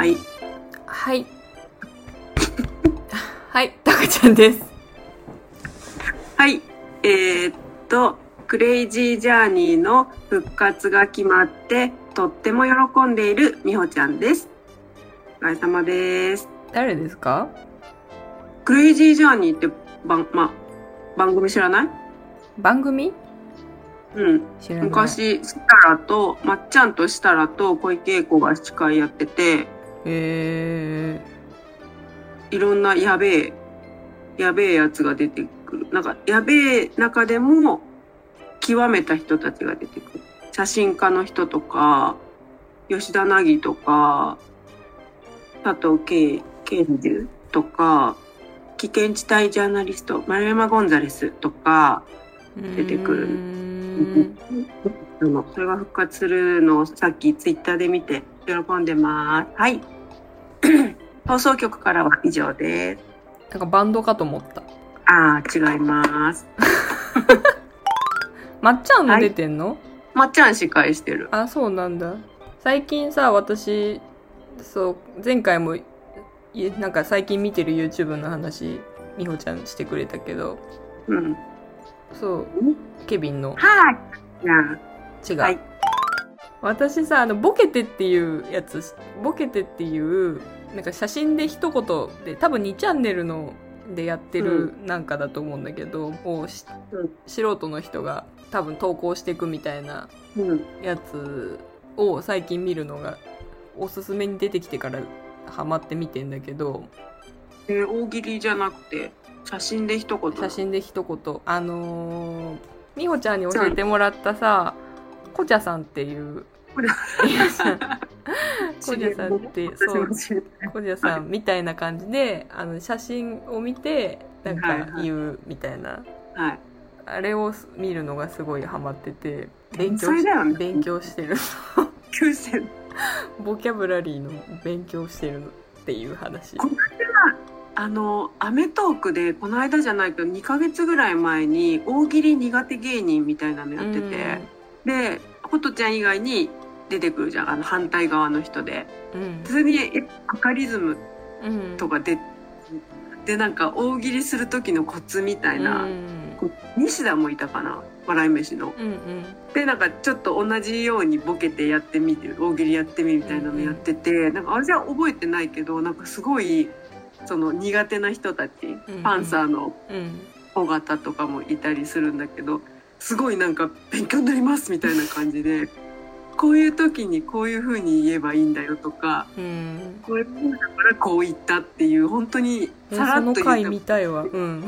はい。はい。はい、たかちゃんです。はい。えーっと、クレイジージャーニーの復活が決まって、とっても喜んでいるみほちゃんです。お疲れ様です。誰ですか？クレイジージャーニーって番、ま、番組知らない？番組？うん。昔、スタラと、まっちゃんとシタラと小池栄子が司会やってて、えいろんなやべえ、やべえやつが出てくる。なんか、やべえ中でも、極めた人たちが出てくる。写真家の人とか、吉田凪とか、佐藤慶、慶樹とか、危険地帯ジャーナリスト、丸山ゴンザレスとか、ー、出てくるそれが復活するのをさっきツイッターで見て喜んでます。はい。放送局からは以上です。なんかバンドかと思った。ああ、違います。まっちゃんも出てんの、まっちゃん司会してる。あ、そうなんだ。最近さ、私、そう、前回も、いなんか最近見てる YouTube の話、みほちゃんしてくれたけど、うん。そう、ケビンのはい。違う。はい私さ、あの、ボケてっていうやつ、ボケてっていう、なんか写真で一言で、多分2チャンネルのでやってるなんかだと思うんだけど、もうしうん素人の人が多分投稿していくみたいな。やつを最近見るのがおすすめに出てきてからハマって見てんだけどえー大喜利じゃなくて、写真で一言。写真で一言あのー、美穂ちゃんに教えてもらったさこちゃさんっていうこれいやさんってそう私も知らないこじゃさんみたいな感じであの写真を見てなんか言うみたいな、はい。あれを見るのがすごいハマってて勉強しね勉強してる。ボキャブラリーの勉強してるっていう話。こあの、アメトークで、この間じゃないけど、2ヶ月ぐらい前に、大喜利苦手芸人みたいなのやってて、で、ことちゃん以外に出てくるじゃん、あの、反対側の人で。うん。それに、えバカリズムうん。とかで、で、なんか、大喜利する時のコツみたいな、うん。こう西田もいたかな？笑い飯の。うんうん。で、なんか、ちょっと同じようにボケてやってみて、大喜利やってみるみたいなのやってて、なんか、あれじゃ覚えてないけど、なんかすごい、その苦手な人たち、うん。パンサーのうん。尾形とかもいたりするんだけどすごいなんか勉強になりますみたいな感じでこういう時にこういう風に言えばいいんだよとかうん。こういう風だからこう言ったっていう本当にえさらっと言って見たいわ。うん。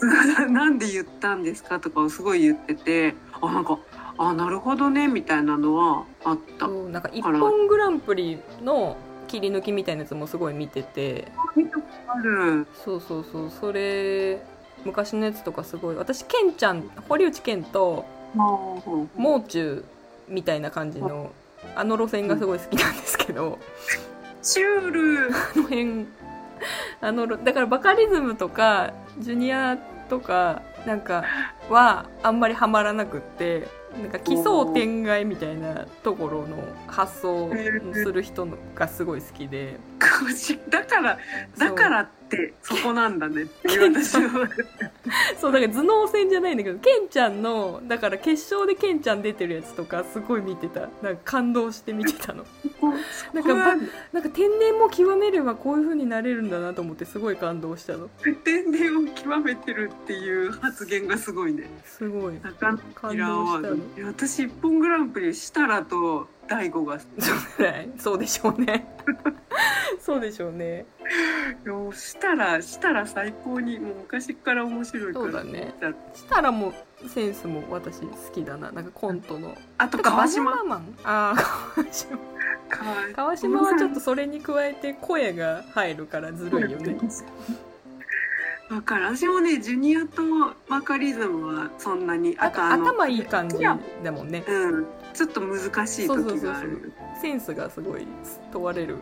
なんで言ったんですかとかをすごい言っててあなんかあなるほどねみたいなのはあった。なんか「一本グランプリ」の切り抜きみたいなやつもすごい見てて。ある。そうそうそうそれ昔のやつとかすごい。私ケンちゃん堀内健ともう中みたいな感じのあの路線がすごい好きなんですけど、シュール。あの辺あのだからバカリズムとかジュニアとかなんかはあんまりハマらなくってなんか奇想天外みたいなところの発想をする人のがすごい好きで。だからだからってそこなんだねっていう私 はそうだから頭脳戦じゃないんだけどケンちゃんのだから決勝でケンちゃん出てるやつとかすごい見てた。なんか感動して見てたの。なんかばなんか天然も極めればこういう風になれるんだなと思ってすごい感動したの。天然を極めてるっていう発言がすごいね。すごい。感動したの。私一本グランプリ設楽と大悟が好き。そうでしょうね。そうでしょうね。いやもう設楽設楽最高にもう昔から面白いから。そうだね。したらもうセンスも私好きだな。なんかコントの。あと川島。マンああ川島。川川島はちょっとそれに加えて声が入るからずるいよね。わかる。私もねジュニアとバカリズムはそんなにあとあの頭いい感じだもんね。うんちょっと難しい時がある。センスがすごい問われる。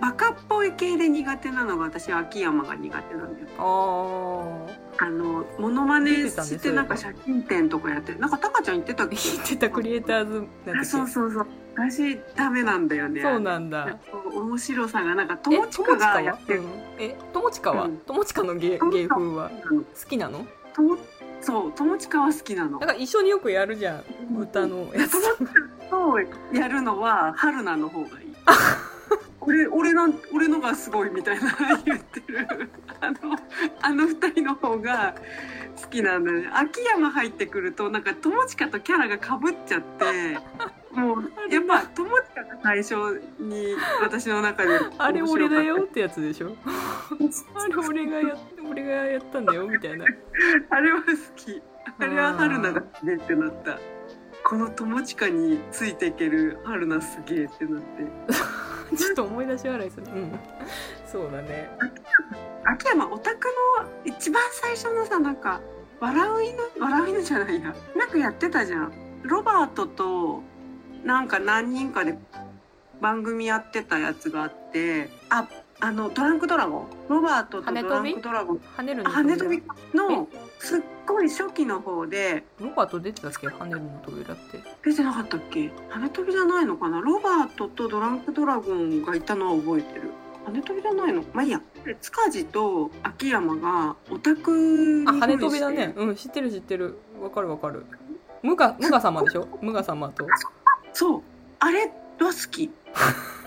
バカっぽい系で苦手なのが私は秋山が苦手なんだよああのモノマネしてなんか写真展とかやってる。なんかタカちゃん言ってたっけ？言ってたクリエイターズなんそうそうそう。私ダメなんだよねそうなんだ。面白さがなんかえ友近がやはってる。うんえ友近は？うん。友近の芸友近。芸風は？好きなの？友そう友近は好きなの。だから一緒によくやるじゃん。歌のやつ。友近とやるのは春菜の方がいい。俺俺なん俺のがすごいみたいな 言ってる。あのあの二人の方が好きなんだよね。秋山入ってくるとなんか友近とキャラがかぶっちゃってもうやっぱ友近が最初に私の中であれ俺だよってやつでしょ？あれ俺がや俺がやったんだよみたいな。あれは好き。あれは春菜がすげえってなった。この友近についていける春菜すげえってなって。ちょっと思い出し笑いするうん。そうだね。秋山オタクの一番最初のさなんか笑う犬笑う犬じゃないや。なんかやってたじゃん。ロバートとなんか何人かで番組やってたやつがあってああのドランクドラゴンロバートとドランクドラゴン。跳ねるののすっごい初期の方で。ロバート出てたっけ？跳ねるの扉って。出てなかったっけ？羽飛びじゃないのかな？ロバートとドランクドラゴンがいたのは覚えてる。羽飛びじゃないの？まあいいや。で塚地と秋山がオタクにあ羽飛びだね。うん知ってる知ってる。わかるわかる。無我無我様でしょ？無我様とそう。あれは好き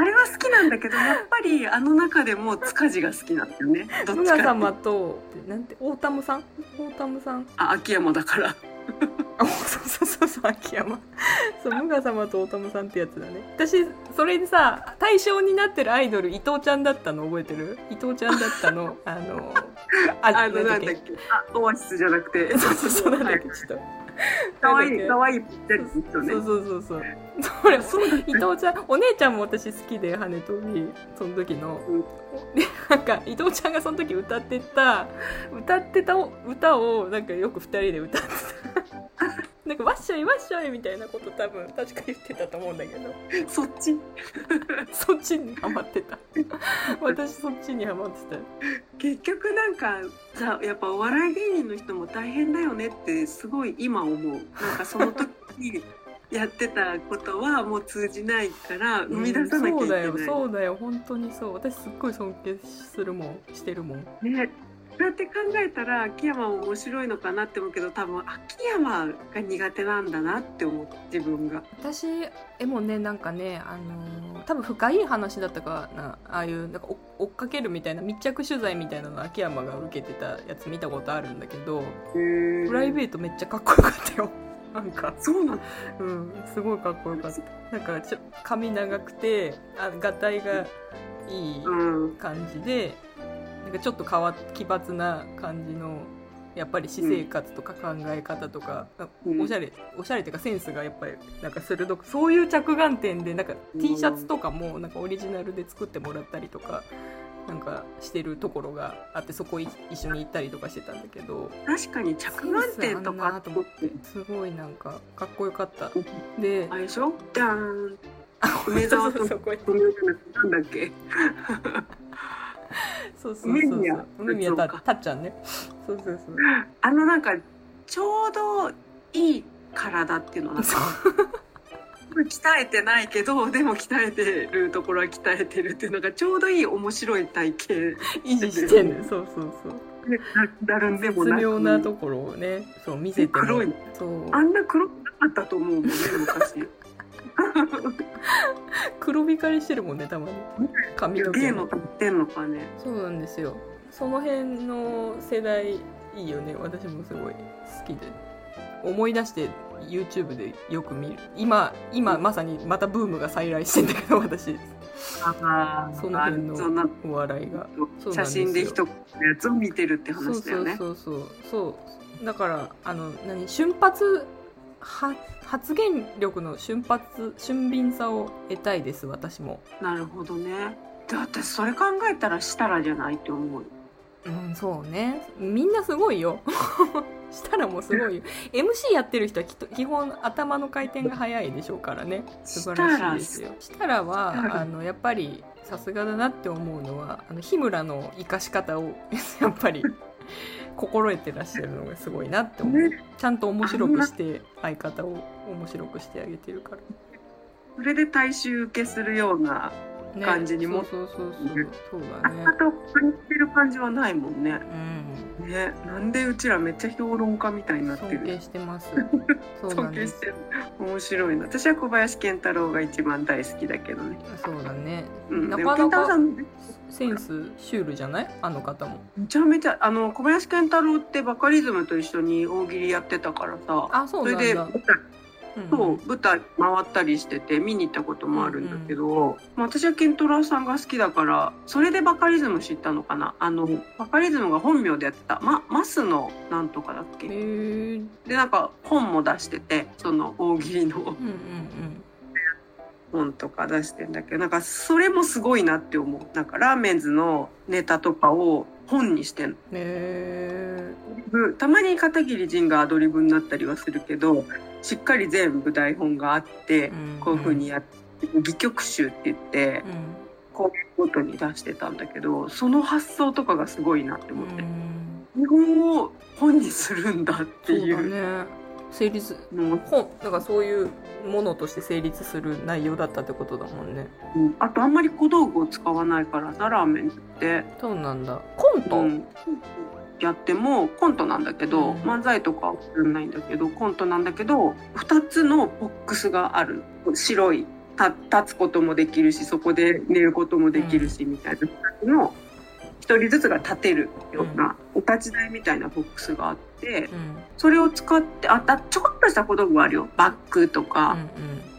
あれは好きなんだけどやっぱりあの中でも塚地が好きなんだよね。ど無っちか様となんてオータムさん？オータムさん？あ秋山だから。あそうそうそうそう秋山。そう無我様とオータムさんってやつだね。私それでさ対象になってるアイドル伊藤ちゃんだったの覚えてる？伊藤ちゃんだったの あのああのなんだっけ？あオアシスじゃなくて。そうそうそうなんだっけ？ちょっと かわいなんだっけいかわいいぴったね。そうそうそうそう。それそうだ伊藤ちゃんお姉ちゃんも私好きで羽飛びその時の、うん。でなんか伊藤ちゃんがその時歌ってた歌ってた歌をなんかよく二人で歌ってたなんかわっしょいわっしょいみたいなこと多分確か言ってたと思うんだけど。そっち？そっちにハマってた。私そっちにハマってた。結局なんかさやっぱお笑い芸人の人も大変だよねってすごい今思う。なんかその時に やってたことはもう通じないから生み出さなきゃいけない、そうだよそうだよ。本当にそう。私すっごい尊敬するもんしてるもん。ねそうやって考えたら秋山も面白いのかなって思うけど多分秋山が苦手なんだなって思う自分が。私えもねなんかねあのー多分深い話だったかなああいうなんか追追っかけるみたいな密着取材みたいなの秋山が受けてたやつ見たことあるんだけどププライベートめっちゃかっこよかったよ。なんか。そうなのうんすごいかっこよかった。なんかちょ髪長くてあがたいがいいうん。感じでなんかちょっと変わっ奇抜な感じのやっぱり私生活とか考え方とか、あうん。おしゃれおしゃれっていうかセンスがやっぱりなんか鋭くそういう着眼点でなんかうん。T シャツとかもなんかオリジナルで作ってもらったりとかなんかしてるところがあってそこい一緒に行ったりとかしてたんだけど。確かに着眼点とかと思って。すごいなんかかっこよかった。であれでしょ？じゃーん梅沢となんだっけ？そうそうそう梅宮そう。梅宮たたっちゃんね。そうそうそう。あのなんかちょうどいい体っていうのなんか 鍛えてないけどでも鍛えてるところは鍛えてるっていうのがちょうどいい面白い体型。維持してんのよ。そうそうそう。でなるんでも絶なく。妙なところをねそう見せても黒い。そう。あんな黒かったと思うもんね昔 黒光りしてるもんねたまに。髪の毛芸の立ってんのかね。そうなんですよ。その辺の世代いいよね。私もすごい好きで。思い出して YouTube でよく見る。今今まさにまたブームが再来してんだけど私。あその辺のお笑いが。写真で一言のやつを見てるって話だよね。そうそうそうそう。だからあの何瞬発は発言力の瞬発俊敏さを得たいです私も。なるほどね。で私それ考えたらしたらじゃないって思ううんそうね。みんなすごいよ。したらもうすごいよ。MC やってる人はきっと基本頭の回転が速いでしょうからね。素晴らしいですよ。したらはあのやっぱりさすがだなって思うのはあの日村の生かし方を やっぱり心得てらっしゃるのがすごいなって思う、ね。ちゃんと面白くして相方を面白くしてあげてるから。それで大衆受けするようなね。感じにも。そうそうそうそう。そうだね。あと感じてる感じはないもんね。うん。ね、なんでうちらめっちゃ評論家みたいになってる。尊敬してます。尊敬してる。面白いな。私は小林健太郎が一番大好きだけどね。そうだね。うん、なかなかセンスシュールじゃない？あの方も。めちゃめちゃあの小林健太郎ってバカリズムと一緒に大喜利やってたからさ。あそうそれなんだ。で舞台うんそう舞台回ったりしてて見に行ったこともあるんだけど、まあ私は健太郎さんが好きだからそれでバカリズム知ったのかな？あのバカリズムが本名でやってた、ま、マスのなんとかだっけ？でなんか本も出しててその大喜利の。うんうんうん本とか出してんだけどなんかそれもすごいなって思う。なんかラーメンズのネタとかを本にしてんの。へえたまに片桐仁がアドリブになったりはするけどしっかり全部台本があってこういう風にやって戯曲集って言ってうん。こういうごとに出してたんだけどその発想とかがすごいなって思って。うん。日本を本にするんだっていうだね成立のを本だからそういうものとして成立する内容だったってことだもんね。うんあとあんまり小道具を使わないからさラーメンズって。そうなんだ。コント、うん。やってもコントなんだけど、うん。漫才とかはするないんだけどコントなんだけど2つのボックスがある。白いた立つこともできるしそこで寝ることもできるし、みたいな。2つの1人ずつが立てるような、お立ち台みたいなボックスがあってうん。それを使ってあたちょこっとした小道具はあるよ。バッグとか、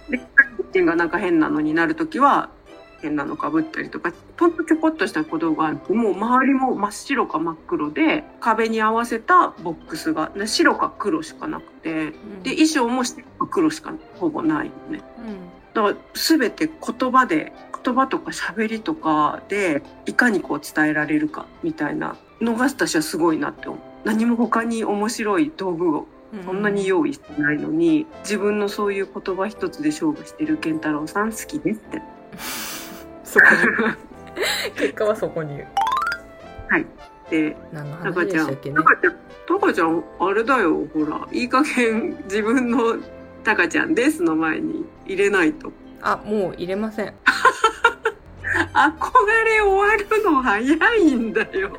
でキッチンがなんか変なのになるときは変なのかぶったりとか。ほんとちょこっとした小道具がある。もう周りも真っ白か真っ黒で壁に合わせたボックスがで白か黒しかなくて。うん。で衣装も白か黒しかほぼないのね。だから全て言葉で言葉とか喋りとかでいかにこう伝えられるかみたいなのが私はすごいなって思う何も他に面白い道具をうん。そんなに用意してないのに自分のそういう言葉一つで勝負してる健太郎さん好きですって。そこに。結果はそこに。で、何のタカちゃん、タカちゃん、タカちゃん、あれだよ、ほら、いい加減自分のタカちゃんですの前に入れないと。あもう入れません。憧れ終わるの早いんだよ。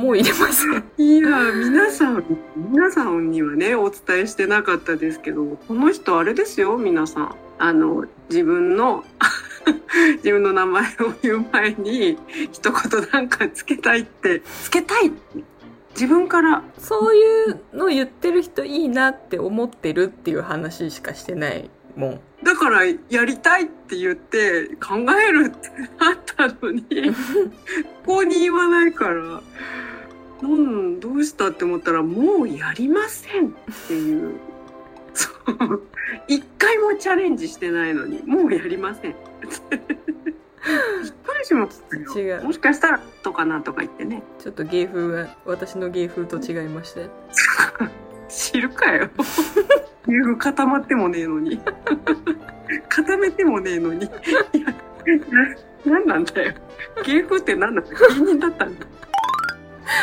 もう入れませんいや、皆さん、皆さんにはね、お伝えしてなかったですけど、この人あれですよ、皆さん。あの、自分の、自分の名前を言う前に、一言なんかつけたいって、つけたい？自分から、そういうの言ってる人いいなって思ってるっていう話しかしてないもん。だからやりたいって言って考えるってなったのに、ここに言わないから、うん、どうしたって思ったら、もうやりませんっていう。そう。一回もチャレンジしてないのに、もうやりません。びっくりしましたよ。違うもしかしたら、とかなんとか言ってね。ちょっと芸風が私の芸風と違いまして知るかよ。優風固まってもねえのに。固めてもねえのに。いや、な、なんなんだよ。芸風って何なんだ？芸人だったんだ。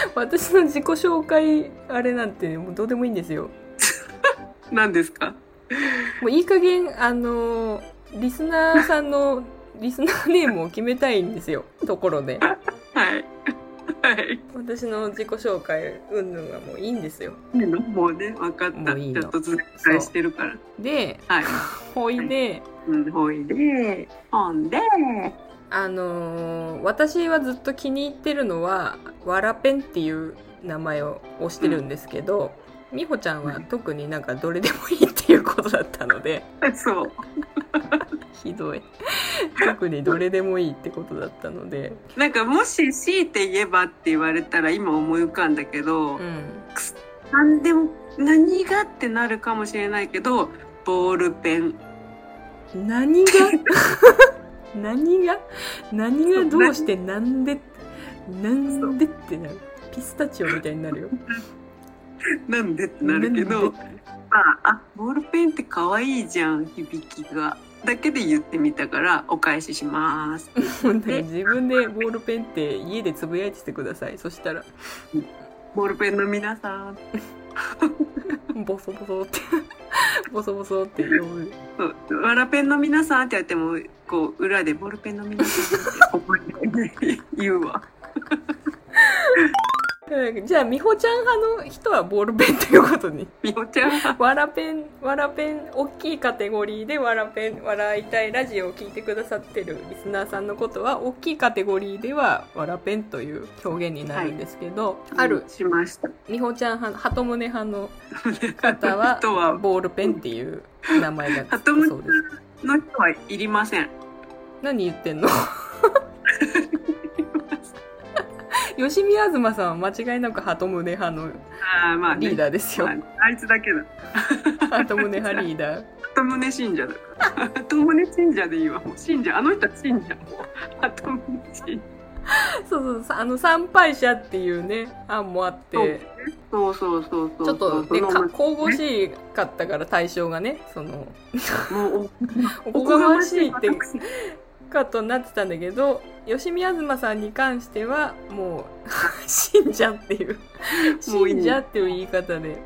私の自己紹介あれなんてもうどうでもいいんですよ何ですか？もういい加減あのリスナーさんのリスナーネームを決めたいんですよところではい。はい。私の自己紹介うんぬんはもういいんですよもうね、分かった。もういいのちょっとずつ返してるから。ではい。ほいでうん、ほいで、ほんで、あのー私はずっと気に入ってるのはわらペンっていう名前を押してるんですけど、美穂ちゃんは特になんかどれでもいいっていうことだったのでそう。ひどい。特にどれでもいいってことだったので。なんかもし強いて言えばって言われたら今思い浮かんだけど、うん。なんでも何がってなるかもしれないけど、ボールペン。何が？何が何がどうしてなんでなんでってなる。ピスタチオみたいになるよ。なんでってなるけど、あ、あ、ボールペンって可愛いじゃん、響きが。だけで言ってみたから、お返しします。自分でボールペンって家でつぶやいててください。そしたら。ボールペンの皆さん。ボソボソって。ボソボソって。呼ぶそう。わらペンの皆さんってやっても、こう、裏でボールペンの皆さんって、覚えて言うわ。じゃあ美穂ちゃん派の人はボールペンということに。みおちゃんは、わらペンわらペン大きいカテゴリーでわらペン笑いたいラジオを聞いてくださってるリスナーさんのことは大きいカテゴリーではわらペンという表現になるんですけど、あるしました。美穂ちゃん派の鳩宗派の方はボールペンっていう名前がつ鳩宗くそうです。の人はいりません。何言ってんの？吉見東さんは間違いなく鳩宗派のリーダーですよまああいつだけだ。鳩宗派 リーダー鳩宗信者だから。鳩宗信者でいいわ。もう信者。あの人は信者。もう。鳩宗信そうそうそうあの参拝者っていうね案もあってそうそうそうそう。ちょっとねそのか神々しかったから対象がねそのもう おこがましいって私カットになってたんだけど吉見東さんに関してはもう 信者っていう もういい信者っていう言い方で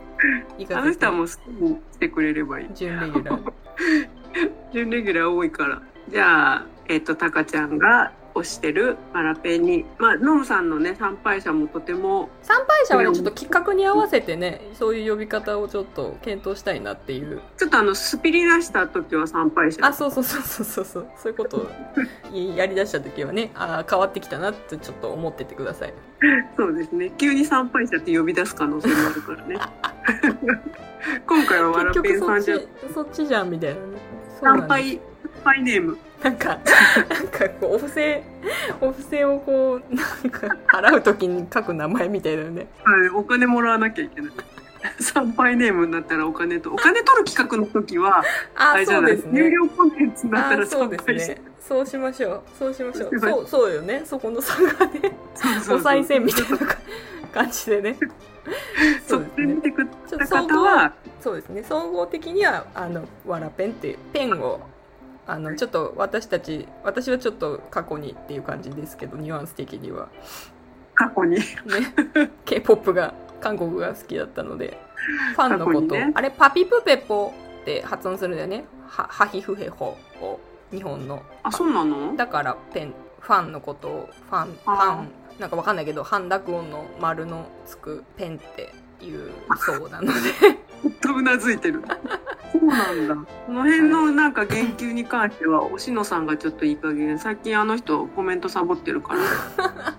言いあ方の人はもう好きにしてくれればいい。準レギュラー 準レギュラー多いから。じゃあ、えっ、と、タカちゃんが推してるマラペンに、まあ、ノムさんのね、参拝者もとても、参拝者はねちょっと企画に合わせてねそういう呼び方をちょっと検討したいなっていうちょっとあの、スピリ出した時は参拝者。あそうそうそうそうそうそうそういうことをやりだした時はねあー変わってきたなってちょっと思っててくださいそうですね。急に参拝者って呼び出す可能性もあるからね。今回はワラ結ペンさんじゃ局そっち、そっちじゃんみたいな参拝、参拝ネーム。なんか、なんかこう、お布施、お布施をこう、なんか、払うときに書く名前みたいだよね。はい、お金もらわなきゃいけない。参拝ネームになったらお金と、お金取る企画の時は、ああ、れじゃない？そうですね。有料コンテンツになったらあそうです参拝者。ね。そうしましょう。そうしましょう。そうそう、そうよね。そこの差がね、そうそうそうお賽銭みたいな感じでね。そそううですねちょたっと総合そうですね。総合的には、あの、わらペンっていうペンを、あの、ちょっと私たち、私はちょっと過去にっていう感じですけど、ニュアンス的には。過去に。ね。K-POP が韓国が好きだったので。ファンのこと、ね。あれパピプペポって発音するんだよね。はハヒフヘホを日本の。あ、そうなの？だからペンファンのことをファンファン。なんかわかんないけど半濁音の丸のつくペンっていうそうなのでとうなずいてる。そうなんだ。この辺のなんか言及に関しては、おしのさんがちょっといい加減、最近あの人コメントサボってるから。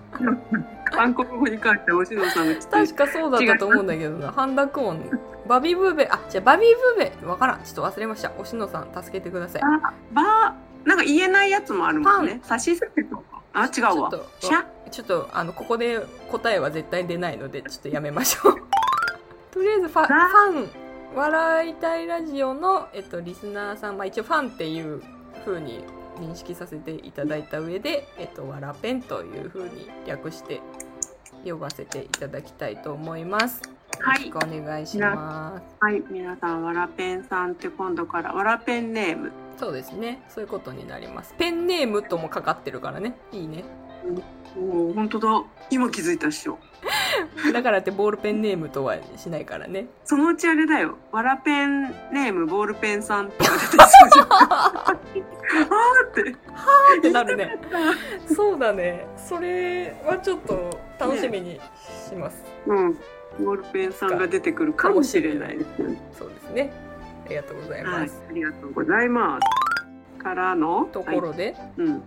韓国語に関してはおしのさんが確かそうだったと思うんだけどな半濁音バビブーベあじゃあバビブーベわからんちょっと忘れましたおしのさん助けてくださいあばなんか言えないやつもあるもんね。差し捨てとか。あ、違うわちょっ。とシャちょっとあのここで答えは絶対出ないのでちょっとやめましょうとりあえずファフなァン笑いたいラジオの、えっと、リスナーさん、まあ、一応ファンっていう風に認識させていただいた上で、えっと、わらペンという風に略して呼ばせていただきたいと思います。はいよろしくお願いします。はい、皆さん、わらペンさんって今度から、わらペンネーム。そうですね。そういうことになります。ペンネームともかかってるからね。いいね。おお、本当だ。今気づいたっしょ。だからってボールペンネームとはしないからね。そのうちあれだよ。わらペンネーム、ボールペンさんとか出てきそうじゃん。あーって。ってなるね。そうだね。それはちょっと楽しみにします。うん。ボールペンさんが出てくるかもしれないですよね。そうですね。ありがとうございはいます。。ありがとうございます。からの、ところで、はいうん。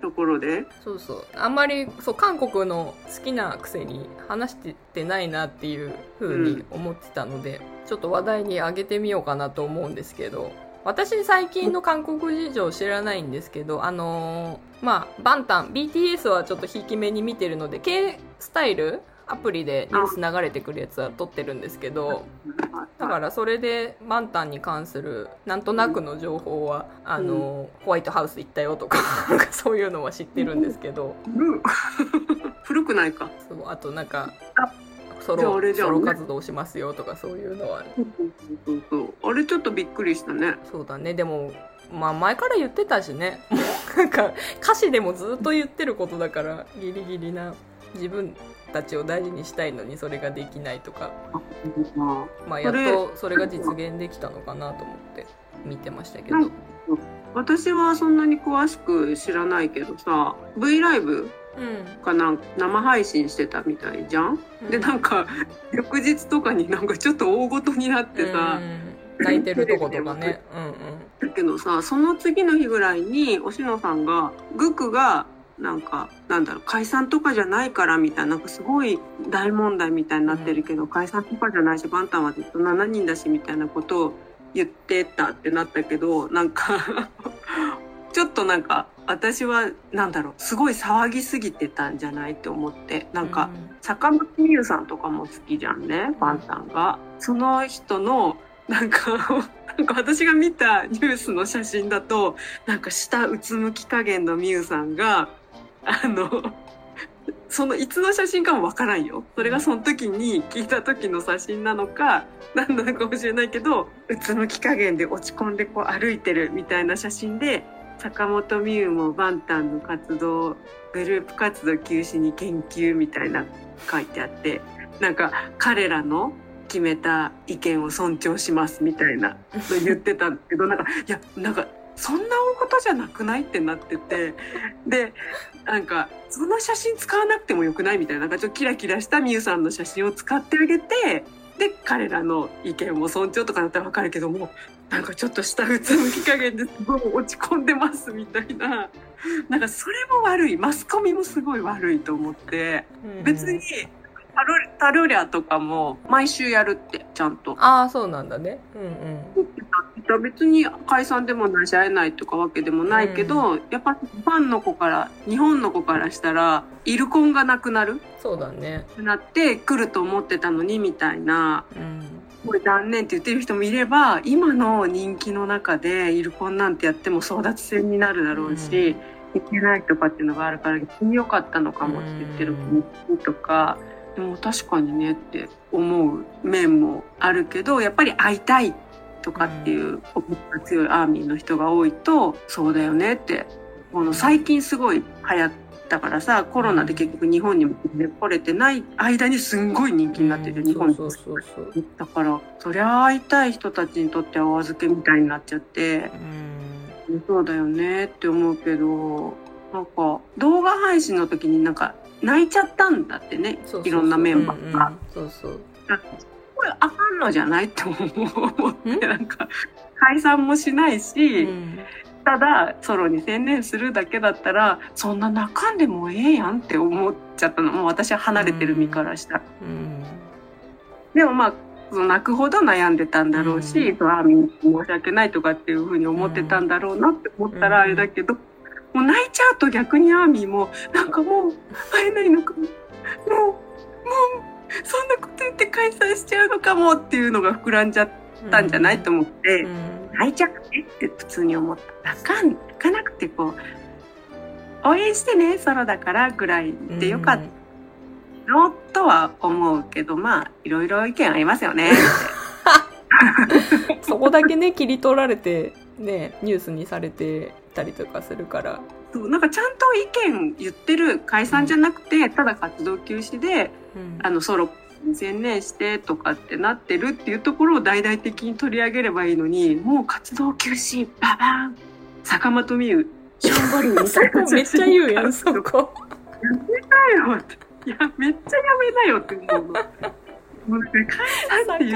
ところで、そうそう。あんまり、そう、韓国の好きなくせに話しててないなっていう風に思ってたので、ちょっと話題に上げてみようかなと思うんですけど、私最近の韓国事情知らないんですけど、あのーまあ、バンタン、BTS はちょっとひいき目に見てるので、K スタイルアプリでニュース流れてくるやつは撮ってるんですけど、だからそれでマンタンに関するなんとなくの情報は、あのホワイトハウス行ったよと かそういうのは知ってるんですけど、古古くないか。そうあとなんかあ。ソロじゃああれじゃんソロ活動しますよとかそういうのは。あれちょっとびっくりしたね。そうだね。でもまあ前から言ってたしね。なんか歌詞でもずっと言ってることだからギリギリな自分たちを大事にしたいのにそれができないとか、ままあ、やっとそれが実現できたのかなと思って見てましたけど。うん私はそんなに詳しく知らないけどさ V ライブうん。かなん生配信してたみたいじゃん、でなんか翌日とかになんかちょっと大ごとになってさ、うん。泣いてるとことかね。うん。だけどさその次の日ぐらいにおしのさんがグクがなんかなんだろう解散とかじゃないからみたいななんかすごい大問題みたいになってるけど、解散とかじゃないしバンタンはずっと7人だしみたいなことを言ってたってなったけどなんか ちょっとなんか私はなんだろうすごい騒ぎすぎてたんじゃないって思ってなんか、坂本美優さんとかも好きじゃんねバンタンが。その人のなんかなんか私が見たニュースの写真だとなんか下うつむき加減の美優さんがあのそのいつの写真かもわからんよ。それがその時に聞いた時の写真なのか何なのかもしれないけどうつむき加減で落ち込んでこう歩いてるみたいな写真で坂本美優もバンタンの活動グループ活動休止に研究みたいな書いてあってなんか彼らの決めた意見を尊重しますみたいなの言ってたんだけどなんかいやなんかそんな大事じゃなくない？ってなってて。でなんかその写真使わなくてもよくない？みたいな。なんかちょっとキラキラしたみゆさんの写真を使ってあげてで彼らの意見を尊重とかだったらわかるけどもなんかちょっと下うつむき加減ですごい落ち込んでますみたいな。なんかそれも悪い。マスコミもすごい悪いと思って。うん別にタルタルリャとかも毎週やるってちゃんと。ああそうなんだね。うんうん 別に解散でもないし会えないとかわけでもないけど、やっぱファンの子から日本の子からしたらイルコンがなくなる？そうだね。なって来ると思ってたのにみたいな。うん。これ残念って言ってる人もいれば今の人気の中でイルコンなんてやっても争奪戦になるだろうし、いけないとかっていうのがあるから逆に良かったのかもって言ってる子とか、でも確かにねって思う面もあるけどやっぱり会いたいとかっていう思いが強いアーミーの人が多いとそうだよねってこの最近すごい流行ったからさコロナで結局日本にも来れてない間にすんごい人気になってる、うん日本そうそうそうそう。だからそりゃ会いたい人たちにとってはお預けみたいになっちゃってうんそうだよねって思うけどなんか動画配信の時になんか泣いちゃったんだってねいろんなメンバーが。うんうんそうそう。これあかんのじゃないって思ってん？なんか解散もしないし、うん。ただソロに専念するだけだったらそんな泣かんでもええやんって思っちゃったの。もう私は離れてる身からしたら。うん。でもまあその泣くほど悩んでたんだろうし、うん。あーみん申し訳ないとかっていうふうに思ってたんだろうなって思ったらあれだけど、もう泣いちゃうと逆にアーミーもなんかもう会えないのかも。もうもうそんなこと言って解散しちゃうのかもっていうのが膨らんじゃったんじゃない、と思って、うん。泣いちゃってって普通に思った。泣かん泣かなくてこう応援してねソロだからぐらいでよかったのとは思うけどまあいろいろ意見ありますよね。そこだけね切り取られてねニュースにされてたりとかするからそうなんかちゃんと意見言ってる解散じゃなくて、ただ活動休止でうん。あのソロに専念してとかってなってるっていうところを大々的に取り上げればいいのにもう活動休止ババーン坂本美優しょんぼりみたいなめっちゃ言うやんそこ。やめなよって。いやめっちゃやめなよって思うの。もう坂っ本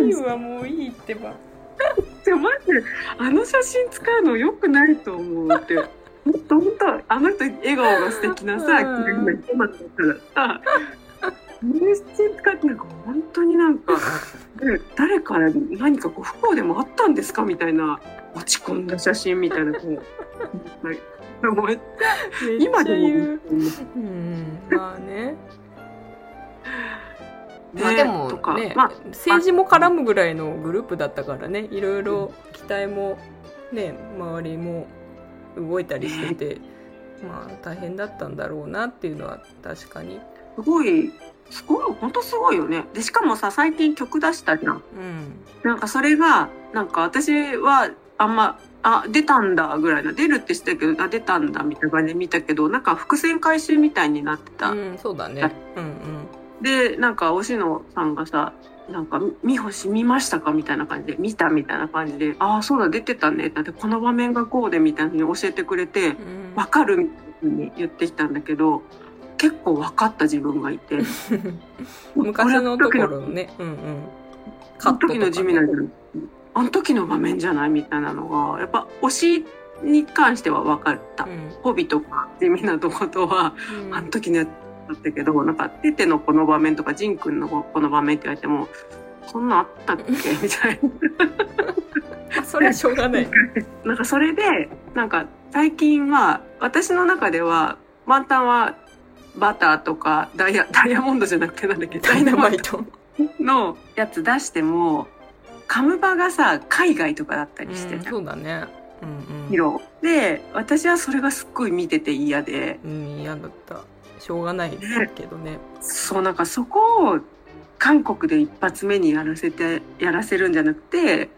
美優はもういいってば。てマジであの写真使うの良くないと思うって。ほんとほんとあの人笑顔が素敵なさ、うん。綺麗な人だったからさ、あの写真使ってなんか本当になんか、で誰から何かこう不幸でもあったんですかみたいな落ち込んだ写真みたいなこう。は い今でもう。うんまあね。まあでもね、まあ政治も絡むぐらいのグループだったからねいろいろ期待もね周りも動いたりしてて、まあ大変だったんだろうなっていうのは確かにすごい、すごい、本当すごいよね。で、しかもさ、最近曲出したじゃん。うんなんかそれが、なんか私はあんまあ、出たんだぐらいな。出るって知ってたけど、あ、出たんだみたいな感じで見たけど、なんか伏線回収みたいになってた。うん、そうだね。うんうん。で、なんか、おしのさんがさ、なんか、みほし見ましたか？みたいな感じで、見たみたいな感じで、ああ、そうだ、出てたね。だって、この場面がこうで、みたいに教えてくれて、うんわかるに言ってきたんだけど、結構分かった自分がいて。昔のところのね。うんうん。あの時の地味な。あの時の場面じゃないみたいなのが、やっぱ推しに関しては分かった。うんホビとか地味なとことは、うんあの時のやつだったけど、なんか、テテのこの場面とか、ジンくんのこの場面って言われても、そんなんあったっけ？みたいあ それはしょうがない。な。なんかそれで、なんか最近は、私の中では、ワンタンはバターとかダイヤ、ダイヤモンドじゃなくてなんだっけ、ダイナマイト。のやつ出しても、カムバがさ、海外とかだったりしてうんた。そうだね。うんヒロで、私はそれがすっごい見てて嫌で、うん。うん、嫌だった。しょうがないけどね。そうなんかそこを韓国で一発目にやらせて、やらせるんじゃなくて、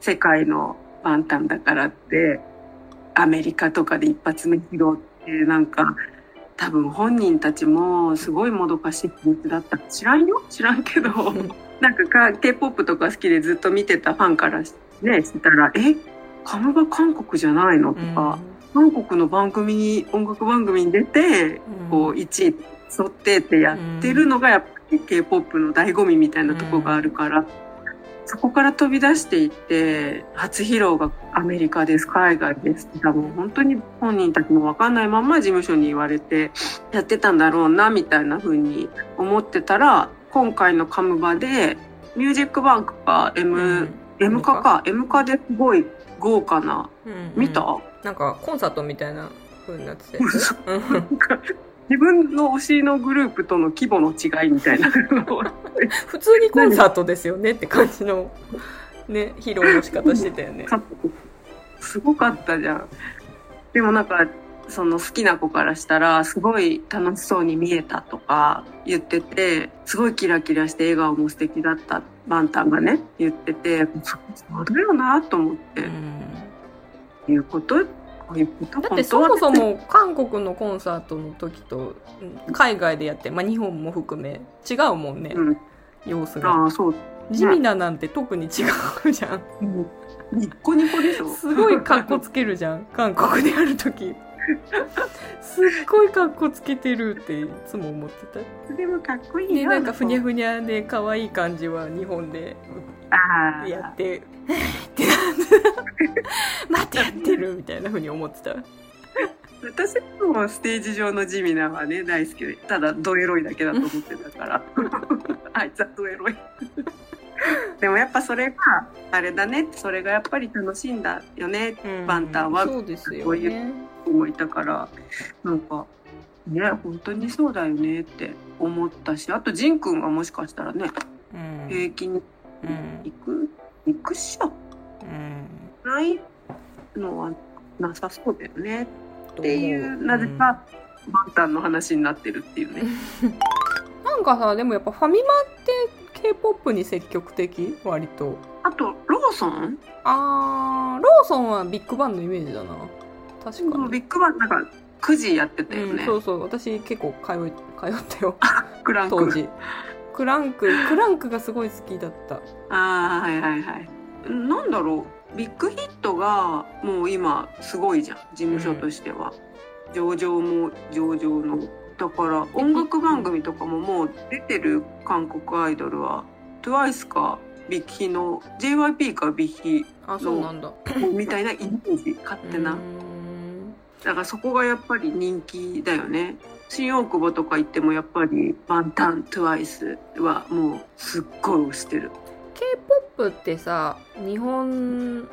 世界のワンタンだからって、アメリカとかで一発目披露ってなんか、多分本人たちもすごいもどかしい気持ちだった。知らんよ？知らんけど。なんかか K-POP とか好きでずっと見てたファンからしね、したら、え、カムバ韓国じゃないの？とか、韓国の番組に、音楽番組に出て、こう、1位沿ってってやってるのが、やっぱり K-POP の醍醐味みたいなとこがあるから、そこから飛び出していって、初披露がアメリカです、海外です。って多分本当に本人たちもわかんないまま事務所に言われてやってたんだろうな、みたいな風に思ってたら、今回のカムバで、ミュージックバンクか M、M カか、M カですごい豪華な、見た、なんかコンサートみたいな風になってたやつ嘘うん自分の推しのグループとの規模の違いみたいな。普通にコンサートですよねって感じの。ね披露の仕方してたよね。すごかったじゃん。でもなんか、その好きな子からしたら、すごい楽しそうに見えたとか言ってて、すごいキラキラして笑顔も素敵だった、バンタンがね、言ってて、そそうだよなと思って、うんいうこと？だってそもそも韓国のコンサートの時とうん海外でやって、まあ、日本も含め違うもんね、うん、様子が。ああ、そう。ジミナなんて特に違うじゃん。うん。コニコでしょ？すごい格好つけるじゃん 韓国でやる時。すっごい格好つけてるっていつも思ってた。でもかっこいいでよ。なんかふにゃふにゃで可愛い感じは日本で。やってって。待 ってやってるみたいなふうに思ってた。私もステージ上のジミナはね大好き。でただドエロいだけだと思ってたから。あいつはドエロい。でもやっぱそれがあれだね。それがやっぱり楽しいんだよね。うん。バンタンは。そうですよこういね思いたから。なんかね本当にそうだよねって思ったし。あとジンくんはもしかしたらねうん。平気にうん。行く？行くっしょ。うん。ない？のはなさそうだよね。っていうなぜかバンタンの話になってるっていうね。なんかさでもやっぱファミマって k p o p に積極的？割と。あと、ローソン？あーローソンはビッグバンのイメージだな。確かに。ビッグバンなんか9時やってたようん、ね。そうそう。私結構通い通ったよ。クランク。当時。クランククランクがすごい好きだった。ああ、はいはいはい。なんだろう。ビッグヒットがもう今すごいじゃん。事務所としては。上場も上場の。だから音楽番組とかももう出てる韓国アイドルは TWICE かビッヒの JYP かビッヒあそうなんだみたいなイメージ勝手なだからそこがやっぱり人気だよね。新大久保とか行ってもやっぱりワンタン、トゥワイスはもうすっごい推してる。k p o p ってさ日本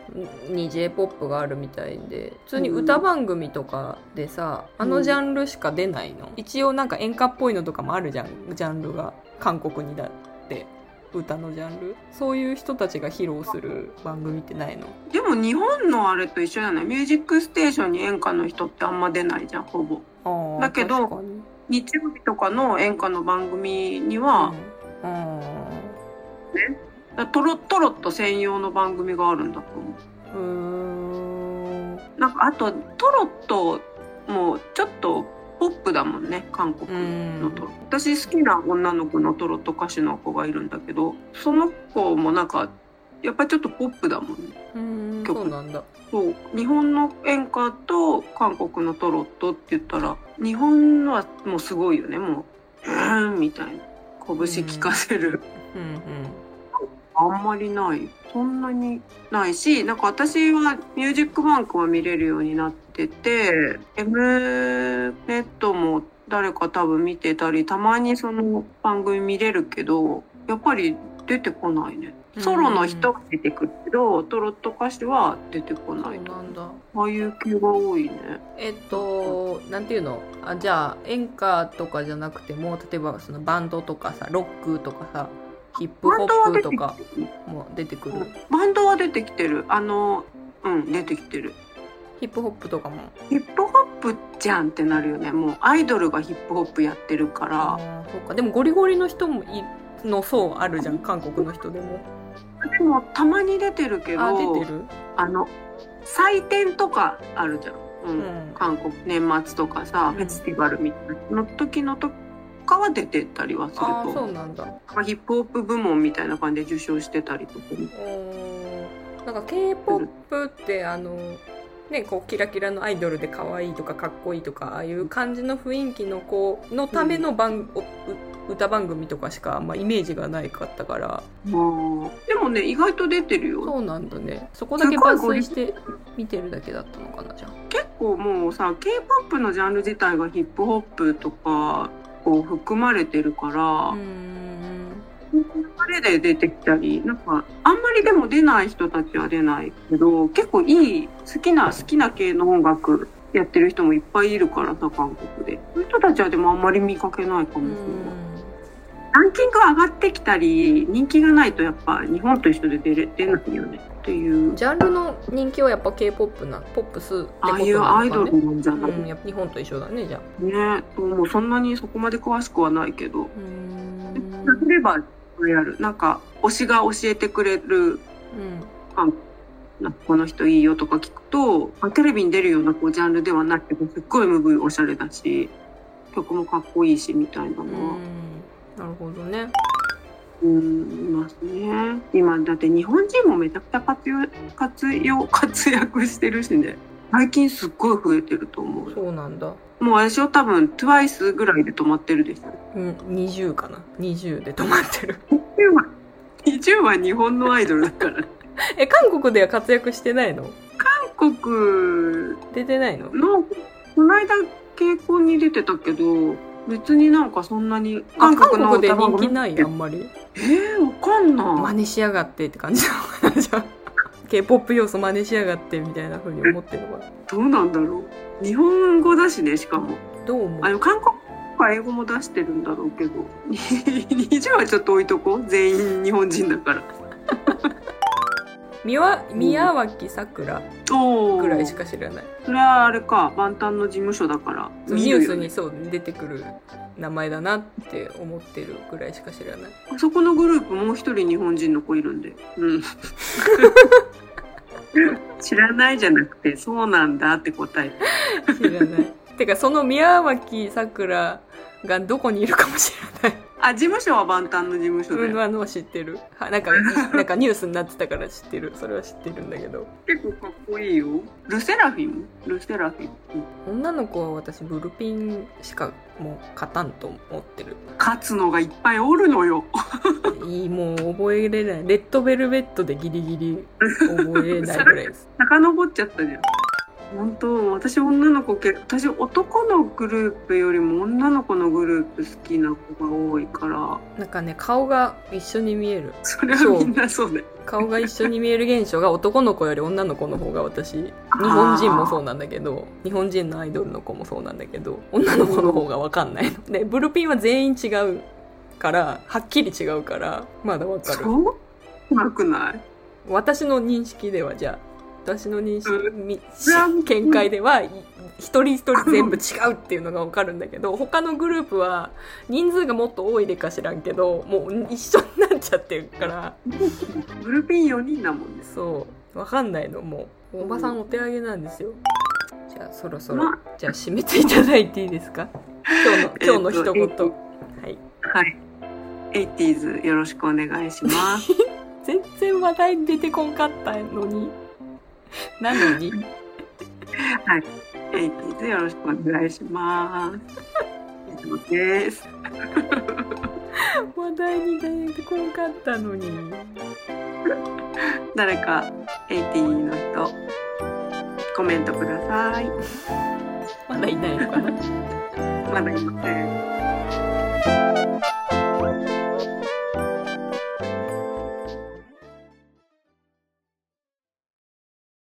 に j p o p があるみたいで普通に歌番組とかでさ、あのジャンルしか出ないの、一応なんか演歌っぽいのとかもあるじゃんジャンルが。韓国にだって歌のジャンル。そういう人たちが披露する番組ってないの。でも日本のあれと一緒じゃない？ミュージックステーションに演歌の人ってあんま出ないじゃん、ほぼ。だけど日曜日とかの演歌の番組には、うん。あトロットロッと専用の番組があるんだと思う。ーうー。なんかあとトロットもちょっとポップだもんね韓国のトロ、私好きな女の子のトロット歌手の子がいるんだけどその子もなんかやっぱりちょっとポップだもんね。うん曲。そうなんだ。そう。日本の演歌と韓国のトロットって言ったら日本のはもうすごいよねもう「うーん」みたいな。拳効かせる、うんあんまりない。そんなにないしなんか私は「ミュージックバンク」は見れるようになってて M ネットも誰か多分見てたりたまにその番組見れるけどやっぱり出てこないね。ソロの人が出てくるけど、トロット歌手は出てこないなんだ。ああいう系が多いね。えっとなんていうの？あじゃあ演歌とかじゃなくても例えばそのバンドとかさロックとかさヒップホップとかも出てくる。バンドは出てきてる。あのうん出てきてる。ヒップホップとかも。ヒップホップじゃんってなるよね。もうアイドルがヒップホップやってるから。そうか。でもゴリゴリの人もいの層あるじゃん。韓国の人でも。でもたまに出てるけどあ出てる？あの祭典とかあるじゃん、うん。うん。韓国年末とかさ、うん。フェスティバルみたいな。の時のとかは出てたりはするああとそうなんだ。まあヒップホップ部門みたいな感じで受賞してたりとかなんか k p o p ってあのねこうキラキラのアイドルで可愛いとかかっこいいとかああいう感じの雰囲気の子のための番、おう歌番組とかしかあんまイメージがないかったから。まあでもね意外と出てるよ。そうなんだね。そこだけ抜粋して見てるだけだったのかなじゃあ。結構もうさ k p o p のジャンル自体がヒップホップとかこう含まれてるから、うーん流れで出てきたりなんかあんまりでも出ない人たちは出ないけど結構いい好きな好きな系の音楽やってる人もいっぱいいるからさ韓国で。そういう人たちはでもあんまり見かけないかうもしれない。ん。ランキング上がってきたり人気がないとやっぱ日本と一緒で出れ出ないよねっていうジャンルの人気はやっぱ k p o p なポップスってことああいうアイドルなんじゃない、うん、やっぱ日本と一緒だねじゃあ。ねもうそんなにそこまで詳しくはないけど。うーん。例えばやる。なんか推しが教えてくれるうん。なんかこの人いいよとか聞くとあテレビに出るようなこうジャンルではなくてすっごい MV おしゃれだし曲もかっこいいしみたいなのは、うん。なるほどねうん、いますね。今だって日本人もめちゃくちゃ活用活用活躍してるしね。最近すっごい増えてると思うよ。そうなんだもう私は多分 TWICE ぐらいで止まってるでしょ。うん20かな20で止まってる20は20は日本のアイドルだから。え韓国では活躍してないの？韓国出てないの？のこの間傾向に出てたけど別になんかそんなにあ韓国で歌番組人気ない？あんまり？えー、わかんない。真似しやがってって感じなのかな？じゃあ k p o p 要素真似しやがってみたいな風に思ってるのかなどうなんだろう？日本語だしね、しかも。どう思う？あの韓国は英語も出してるんだろうけど。20はちょっと置いとこう。全員日本人だから宮わ宮脇さくらおぐらいしか知らない。それはあれか。万端の事務所だから。ニュースにそう出てくる名前だなって思ってるぐらいしか知らない。あそこのグループもう一人日本人の子いるんで。うん。知らないじゃなくてそうなんだって答え知らない。てかその宮脇さくらがどこにいるかもしれないあ事務所は万端の事務所で、うんあのは知ってる。はなんか なんかニュースになってたから知ってる。それは知ってるんだけど。結構かっこいいよ。ルセラフィム？ルセラフィム。女の子は私ブルピンしかもう勝たんと思ってる。勝つのがいっぱいおるのよ。いいもう覚えれない。レッドベルベットでギリギリ覚えれないぐらいです。遡っちゃったじゃん本当私女の子け私男のグループよりも女の子のグループ好きな子が多いから。なんかね顔が一緒に見える。それはみんなそう。顔が一緒に見える現象が男の子より女の子の方が私。日本人もそうなんだけど日本人のアイドルの子もそうなんだけど女の子の方が分かんないの。でブルピンは全員違うからはっきり違うからまだ分かる。そう？なくない？私の認識ではじゃあ私の認識、う見解ではい一人一人全部違うっていうのが分かるんだけど他のグループは人数がもっと多いでか知らんけどもう一緒になっちゃってるから。ブルピン4人だもんね。そう。分かんないのもう。おばさんお手上げなんですよ。じゃあそろそろ、まあ。じゃあ締めていただいていいですか？今日の 今日の一言、えっとはい。はい。80s よろしくお願いします。全然話題出てこんかったのに なのにはい。80s よろしくお願いします。以上です。話題に出てこんかったのに誰か80の人、コメントください。まだいないのかなまだいません。